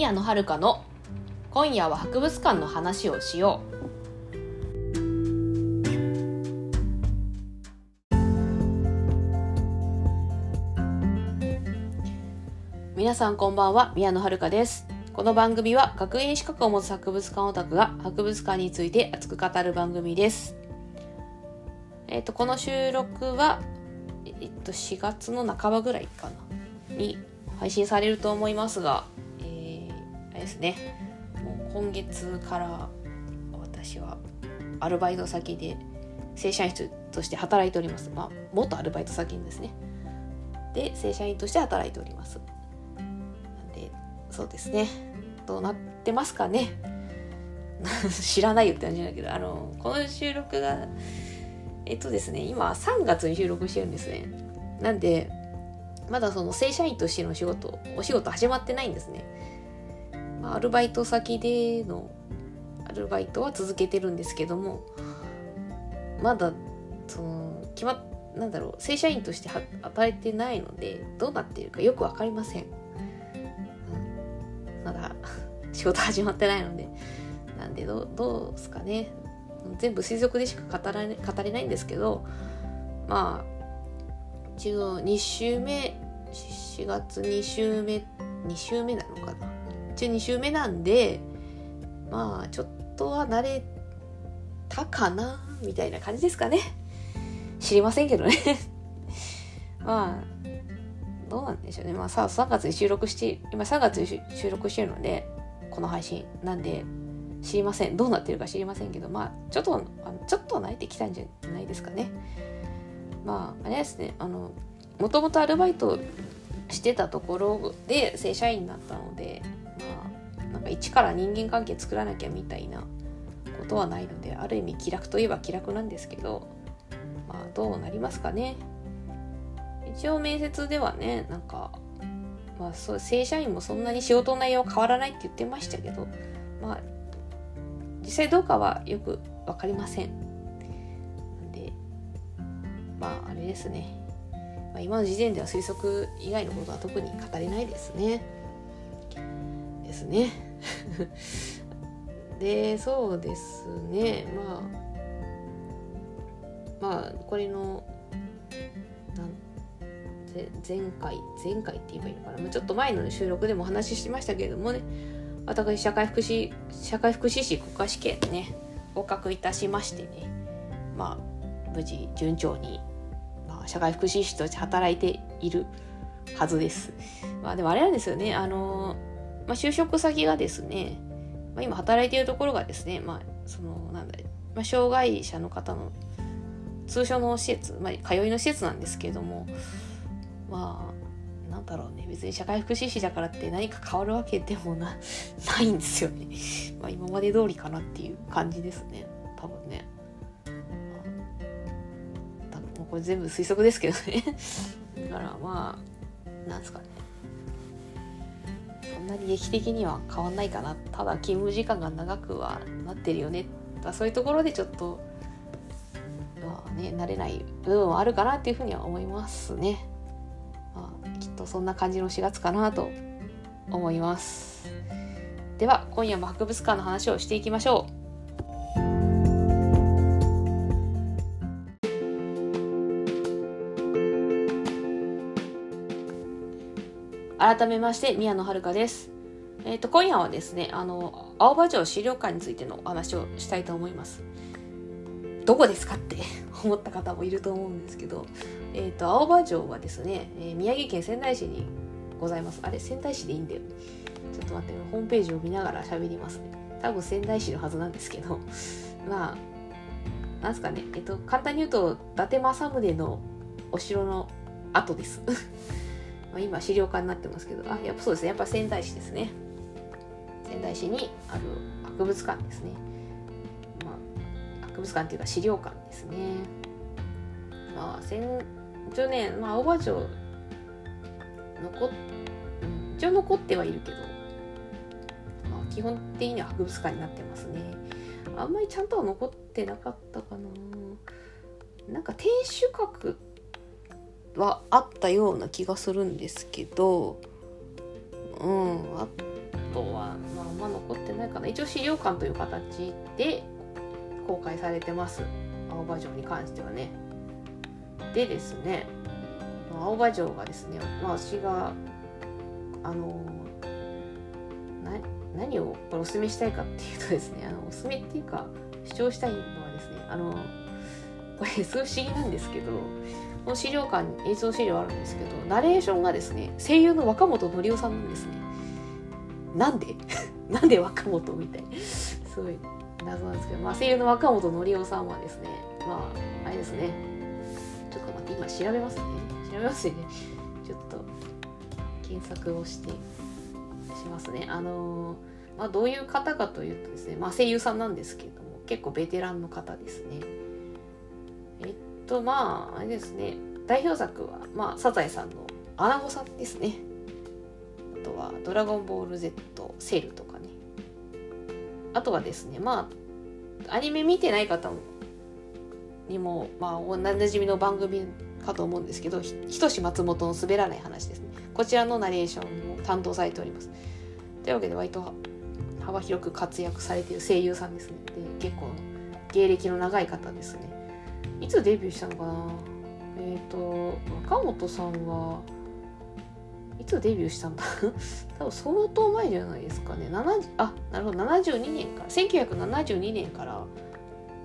宮野遥の今夜は博物館の話をしよう。皆さんこんばんは宮野遥です。この番組は学園資格を持つ博物館オタクが博物館について熱く語る番組です。えっ、とこの収録はえっと4月の半ばぐらいかなに配信されると思いますが、ですね。もう今月から私はアルバイト先で正社員として働いております。まあ元アルバイト先ですね。で正社員として働いております。なんでそうですね。どうなってますかね。知らないよって感じだけどあのこの収録がえっとですね今3月に収録してるんですね。なんでまだその正社員としての仕事お仕事始まってないんですね、アルバイト先でのアルバイトは続けてるんですけどもまだその決まっなんだろう正社員として働いてないのでどうなっているかよく分かりません、うん、まだ 仕事始まってないのでなんでどどうですかね。全部推測でしか語られ語れないんですけどまあ一応2週目4月2週目2週目なのかな。一応2週目なんでまあちょっとは慣れたかなみたいな感じですかね。知りませんけどね。まあどうなんでしょうね。まあさ3月に収録して今3月に収録してるのでこの配信なんで知りません。どうなってるか知りませんけどまあちょっとあのちょっとは慣れてきたんじゃないですかね。まああれですね。あのもともとアルバイトしてたところで正社員になったのでなんか一から人間関係作らなきゃみたいなことはないのである意味気楽といえば気楽なんですけどまあどうなりますかね。一応面接ではねなんかまあそう正社員もそんなに仕事の内容変わらないって言ってましたけどまあ実際どうかはよく分かりません。なんでまああれですね、ま、今の時点では推測以外のことは特に語れないですね。ですね。でそうですね。まあまあこれの前回前回って言えばいいのかな。ちょっと前の収録でもお話ししましたけれどもね。私社会福祉社会福祉士国家試験ね合格いたしましてね。まあ無事順調に、まあ、社会福祉士として働いているはずです。まあでもあれなんですよね。あの、まあ、就職先がですね、まあ、今働いているところがですねまあそのなんだ、まあ、障害者の方の通所の施設、まあ、通いの施設なんですけれどもまあなんだろうね別に社会福祉士だからって何か変わるわけでもな ないんですよね。まあ今まで通りかなっていう感じですね。多分ね、まあ、多分これ全部推測ですけどね。だからまあなんですかね。んなに劇的には変わんないかな。ただ勤務時間が長くはなってるよね。そういうところでちょっとまあね慣れない部分はあるかなっていうふうには思いますね。まあ、きっとそんな感じの4月かなと思います。では今夜も博物館の話をしていきましょう。改めまして宮野遥です。えーと、今夜はですねあの青葉城資料館についてのお話をしたいと思います。どこですかって 思った方もいると思うんですけどえーと、青葉城はですね、えー、宮城県仙台市にございます。あれ仙台市でいいんだよ。ちょっと待ってホームページを見ながら喋ります。ね多分仙台市のはずなんですけど。まあなんすかね。えっと簡単に言うと伊達政宗のお城の跡です。まあ今資料館になってますけどあやっぱそうですね。やっぱ仙台市ですね。仙台市にある博物館ですね。まあ博物館っていうか資料館ですね。まあ戦一応ね、まあ、青葉城残っ、一応残ってはいるけど、まあ、基本的には博物館になってますね。あんまりちゃんとは残ってなかったかな。なんか天守閣はあったような気がするんですけどうんあとは、まあ、あんま残ってないかな。一応資料館という形で公開されてます。青葉城に関してはね。でですね青葉城がですね、まあ、私があの何をこれお勧めしたいかっていうとですねあのお勧めっていうか主張したいのはですねあのこれすごい不思議なんですけどの資料館に映像資料あるんですけどナレーションがですね声優の若本紀夫さんなんですね。なんで？なんで若本みたいすごい謎なんですけど、まあ、声優の若本紀夫さんはですねまああれですね。ちょっと待って今調べますね。調べますね。ちょっと検索をしてしますね。あのまあどういう方かというとですね、まあ、声優さんなんですけども結構ベテランの方ですね。とまああれですね。代表作は、まあ、サザエさんのアナゴさんですね。あとは「ドラゴンボール Z セル」とかね。あとはですねまあアニメ見てない方にもまあおなじみの番組かと思うんですけどひとし松本の滑らない話ですね。こちらのナレーションを担当されております。というわけで割と幅広く活躍されている声優さんですね。で結構芸歴の長い方ですね。いつデビューしたのかな？えっ、ー、と若本さんはいつデビューしたんだ？多分相当前じゃないですかね。70あなるほど。72年から1972年から、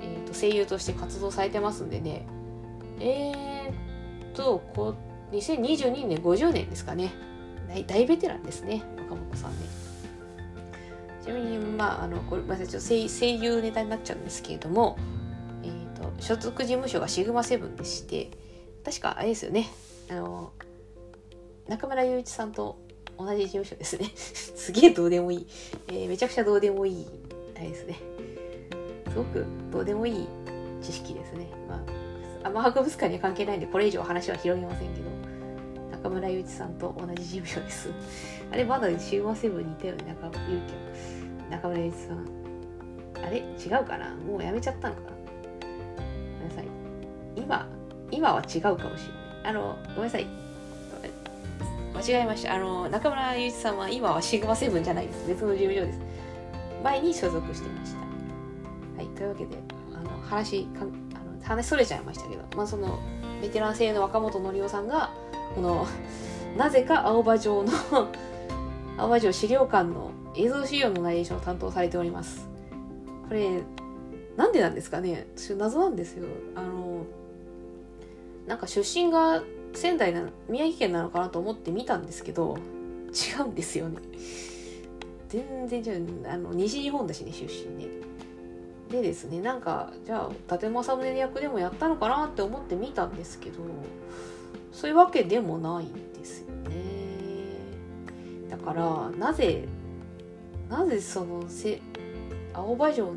えーと、声優として活動されてますんでね。えー、とこ2022年50年ですかね。大大ベテランですね若本さんね。ちなみにまああのこれ、まあ、ちょっと声優ネタになっちゃうんですけれども、所属事務所がシグマセブンでして確かあれですよね。あの中村雄一さんと同じ事務所ですね。すげえどうでもいい、えー、めちゃくちゃどうでもいいあれですね。すごくどうでもいい知識ですね。まああんま博物館には関係ないんでこれ以上話は広げませんけど中村雄一さんと同じ事務所です。あれまだシグマセブンにいたよね中村雄一さん。あれ？違うかな？もうやめちゃったのかな？今今は違うかもしれない。あのごめんなさい。間違えました。あの中村雄一さんは今はシグマセブンじゃないです。別の事務所です。前に所属していました。はいというわけであの話かあの話それちゃいましたけどまあそのベテラン声優の若本紀夫さんがこのなぜか青葉城の 青葉城資料館の映像資料のナレーションを担当されております。これなんでなんですかね。私謎なんですよ。あのなんか出身が仙台な宮城県なのかなと思って見たんですけど違うんですよね。全然違う。あの西日本だしね出身ね。でですねなんかじゃあ伊達政宗役でもやったのかなって思って見たんですけどそういうわけでもないんですよね。だからなぜなぜそのせ青葉城の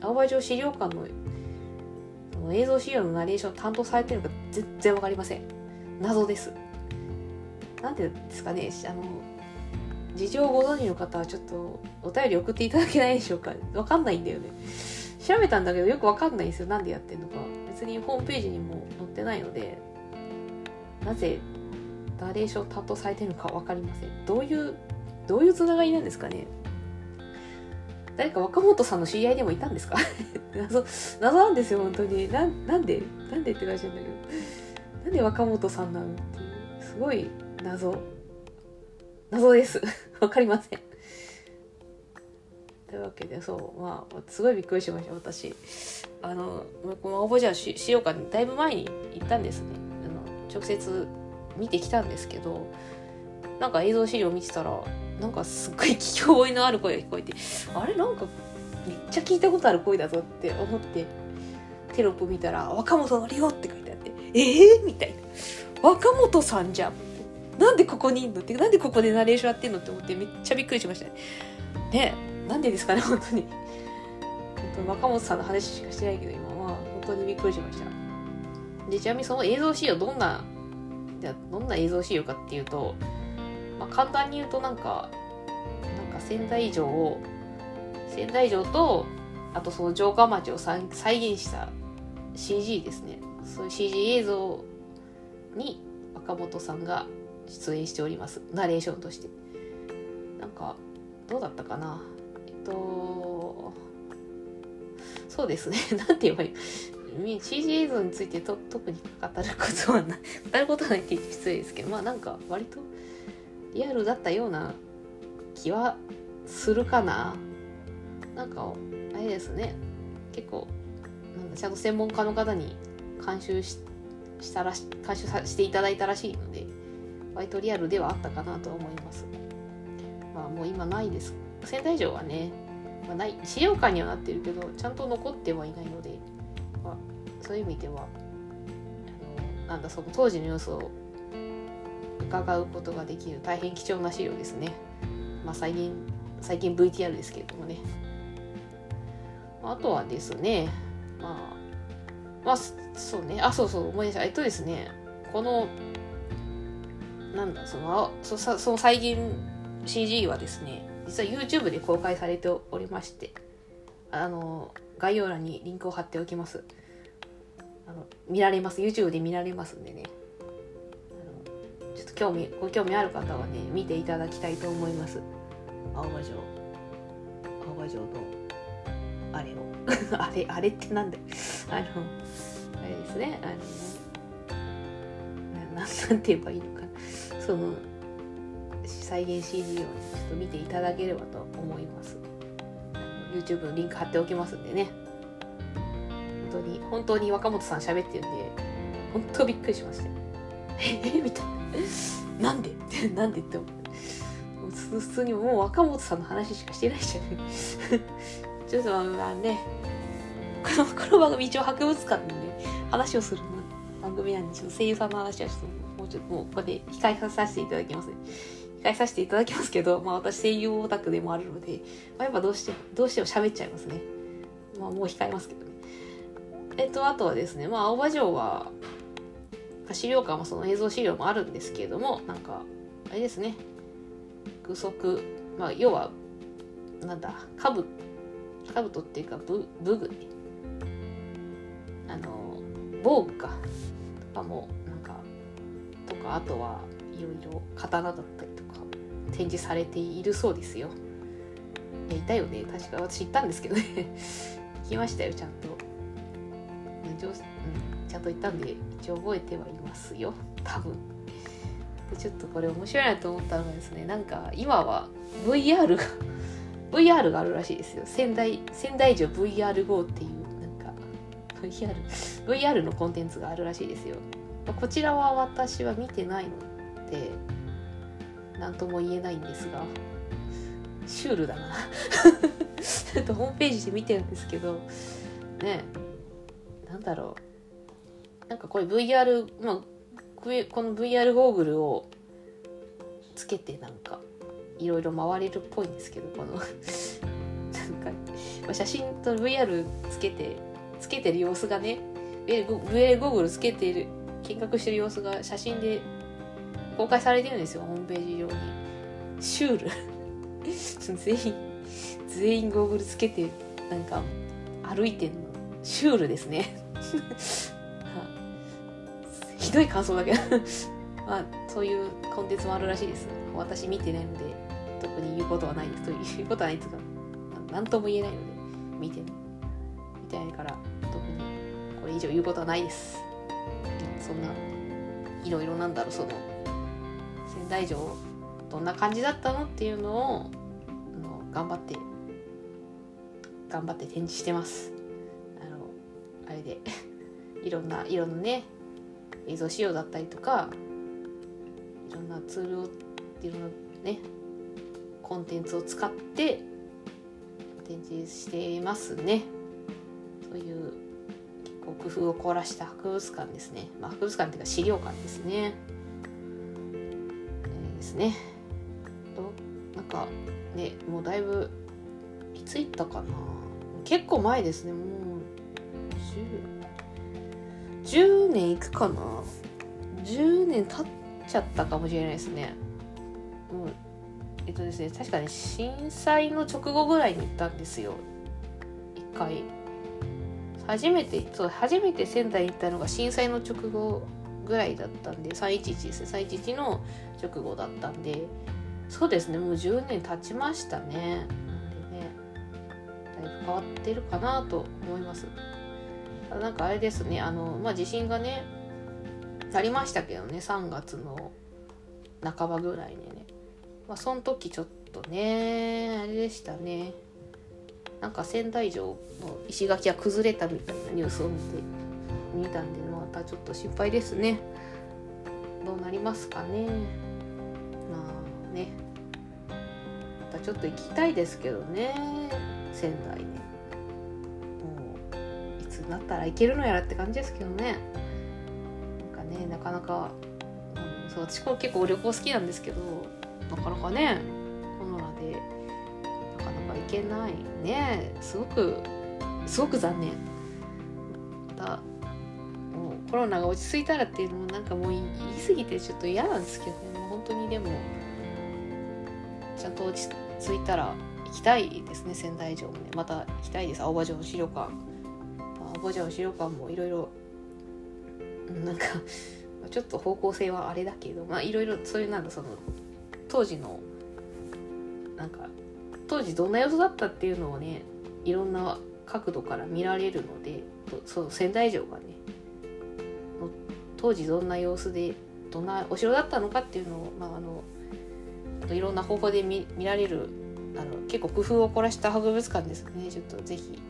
青葉城資料館の映像資料のナレーション担当されてるのか全然わかりません。謎です。なんでですかねあの事情をご存知の方はちょっとお便り送っていただけないでしょうか。わかんないんだよね。調べたんだけどよくわかんないんですよ。なんでやってんのか。別にホームページにも載ってないのでなぜナレーション担当されてるのか分かりません。どういうどういうつながりなんですかね。誰か若本さんの知り合いでもいたんですか？謎謎なんですよ本当に。ななんで？なんでって感じなんだけど。なんで若本さんなのっていう。すごい謎。謎です。わかりません。というわけでそう。まあすごいびっくりしました私。あのこの応募じゃししようかだいぶ前に行ったんですね。あの直接見てきたんですけどなんか映像資料見てたらなんかすっごい聞き覚えのある声が聞こえてあれなんかめっちゃ聞いたことある声だぞって思ってテロップ見たら「若本のりお」って書いてあって「ええー、みたいな「若本さんじゃん」なんでここにいんのってなんでここでナレーションやってんのって思ってめっちゃびっくりしましたね。ねなんでですかね本当に。本当若本さんの話しかしてないけど今は本当にびっくりしました。でちなみにその映像資料どんなどんな映像資料かっていうと、まあ、簡単に言うとなんかなんか仙台城を仙台城とあとその城下町を再現した CG ですね。そういう CG 映像に若本さんが出演しております。ナレーションとして。なんかどうだったかな。えっとそうですね。なんて言えばいい？CG 映像についてと特に語ることはない。語ることはないって言って失礼ですけど。まあなんか割とリアルだったような気はするかな。なんかあれですね。結構なんかちゃんと専門家の方に監修ししたらし監修さしていただいたらしいので割とリアルではあったかなと思います。まあもう今ないです。仙台城はね、まあ、ない資料館にはなってるけどちゃんと残ってはいないので、まあ、そういう意味ではあのなんだその当時の様子を伺うことができる大変貴重な資料ですね。まあ最近最近 VTR ですけれどもね。あとはですねまあまあそうね。あそうそう思い出した。えっとですねこのなんだそのそその再現 CG はですね実は YouTube で公開されておりましてあの概要欄にリンクを貼っておきます。あの見られます。YouTube で見られますんでね。興味ご興味ある方はね見ていただきたいと思います。青葉城。青葉城のあれを。あれあれってなんだよあのあれですね。あのななんて言えばいいのかその再現 CG をちょっと見ていただければと思います。YouTube のリンク貼っておきますんでね。本当に本当に若本さん喋ってるんで本当びっくりしました。ええみた。いな なんで？なんでって思って普通にもう若本さんの話しかしてないじゃん。ちょっとまあねこのこの番組一応博物館で話をする番組なんでちょっと声優さんの話はちょっともうちょっともうここで控えさせていただきますね。控えさせていただきますけど、まあ私声優オタクでもあるので、まあ、やっぱどうして、どうしても喋っちゃいますね。まあもう控えますけどね。えっと、あとはですね、まあ青葉城は、資料館もその映像資料もあるんですけれども、なんか、あれですね、具足、まあ要は、なんだ、かぶ、かぶとっていうか、武具。あの、防具か。とかも、なんか、とか、あとは、いろいろ刀だったりとか展示されているそうですよ。いやいたよね。確か私行ったんですけどね。行きましたよちゃんと、ちゃんと行ったんで応覚えてはいますよ。多分。でちょっとこれ面白いなと思ったのがですねなんか今は VR が VR があるらしいですよ。仙台仙台城 VR5 っていうなんか VR, VR のコンテンツがあるらしいですよ。こちらは私は見てないので何とも言えないんですがシュールだな。ちょっとホームページで見てるんですけどねなんだろう。なんかこれ VR まあこの VR ゴーグルをつけてなんかいろいろ回れるっぽいんですけどこの なんか、まあ、写真と VR つけてつけてる様子がね VR ゴーグルつけてる見学してる様子が写真で公開されてるんですよホームページ上に。シュール。全員全員ゴーグルつけてなんか歩いてんの。シュールですね。ひどい感想だけど。まあそういうコンテンツもあるらしいです。私見てないので。特に言うことはない。ですということはないですが何とも言えないので。見て見てないから特にこれ以上言うことはないです。そんないろいろなんだろうその仙台城どんな感じだったのっていうのをあの頑張って頑張って展示してます。あのあれで。いろんないろんなね映像資料だったりとかいろんなツールをいろんなねコンテンツを使って展示していますね。そういう結構工夫を凝らした博物館ですね、まあ、博物館っていうか資料館ですね。えですね。なんかねもうだいぶいつ行ったかな。結構前ですね。もう 10, 年いくかな？10年経っちゃったかもしれないですね。もうえっとですね確かに震災の直後ぐらいに行ったんですよ。一回。初めてそう初めて仙台に行ったのが震災の直後ぐらいだったんで311ですね。311の直後だったんで。そうですねもう10年経ちましたね。なんでねだいぶ変わってるかなと思います。なんかあれですねあのまあ地震がねありましたけどね3月の半ばぐらいにね。まあその時ちょっとねあれでしたね。なんか仙台城の石垣が崩れたみたいなニュースを見て見たんでまたちょっと心配ですね。どうなりますかね。まあね。またちょっと行きたいですけどね仙台。なったら行けるのやらって感じですけどね。なんかねなかなか、うん、そう私結構旅行好きなんですけどなかなかねコロナでなかなか行けない。ねすごくすごく残念。またもうコロナが落ち着いたらっていうのもなんかもう言い過ぎてちょっと嫌なんですけどね。もう本当にでもちゃんと落ち着いたら行きたいですね仙台城もね。また行きたいです。青葉城資料館。青葉城資料館もいろいろ。なんかちょっと方向性はあれだけどまあいろいろそういうなんだその当時のなんか当時どんな様子だったっていうのをねいろんな角度から見られるのでそう仙台城がね当時どんな様子でどんなお城だったのかっていうのを、まあ、あのいろんな方法で見見られるあの結構工夫を凝らした博物館ですね。ちょっとぜひ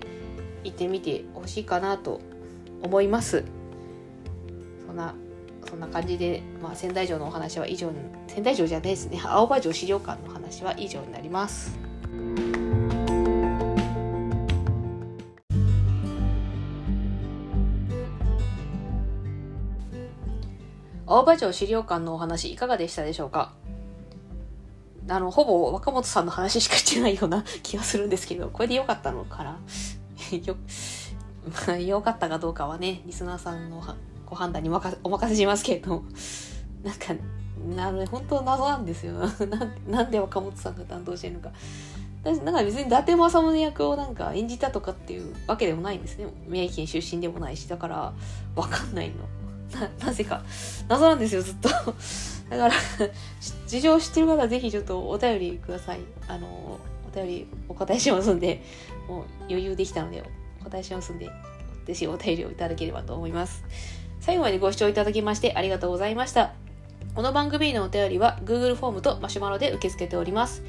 行ってみてほしいかなと思います。そんなそんな感じで、まあ、仙台城のお話は以上仙台城じゃないですね。青葉城資料館の話は以上になります。青葉城資料館のお話いかがでしたでしょうか？あの、ほぼ若本さんの話しかしてないような気がするんですけど、これで良かったのかな？よ、まあ、良かったかどうかはね、リスナーさんのご判断にお任せしますけれども、なんか、なる本当謎なんですよ な。んで若本さんが担当してるのか。なんか別に伊達政宗役をなんか演じたとかっていうわけでもないんですね。宮城県出身でもないし、だからわかんないの。な、なぜか。謎なんですよ、ずっと。だから事情を知ってる方はぜひちょっとお便りください。あの、便りお答えしますんで、もう余裕できたのでお答えしますんで、ぜひお便りをいただければと思います。最後までご視聴いただきましてありがとうございました。この番組のお便りは Google フォームとマシュマロで受け付けております。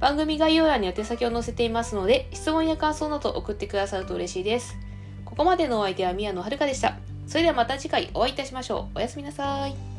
番組概要欄に宛先を載せていますので、質問や感想など送ってくださると嬉しいです。ここまでのお相手は宮野遥でした。それではまた次回お会いいたしましょう。おやすみなさい。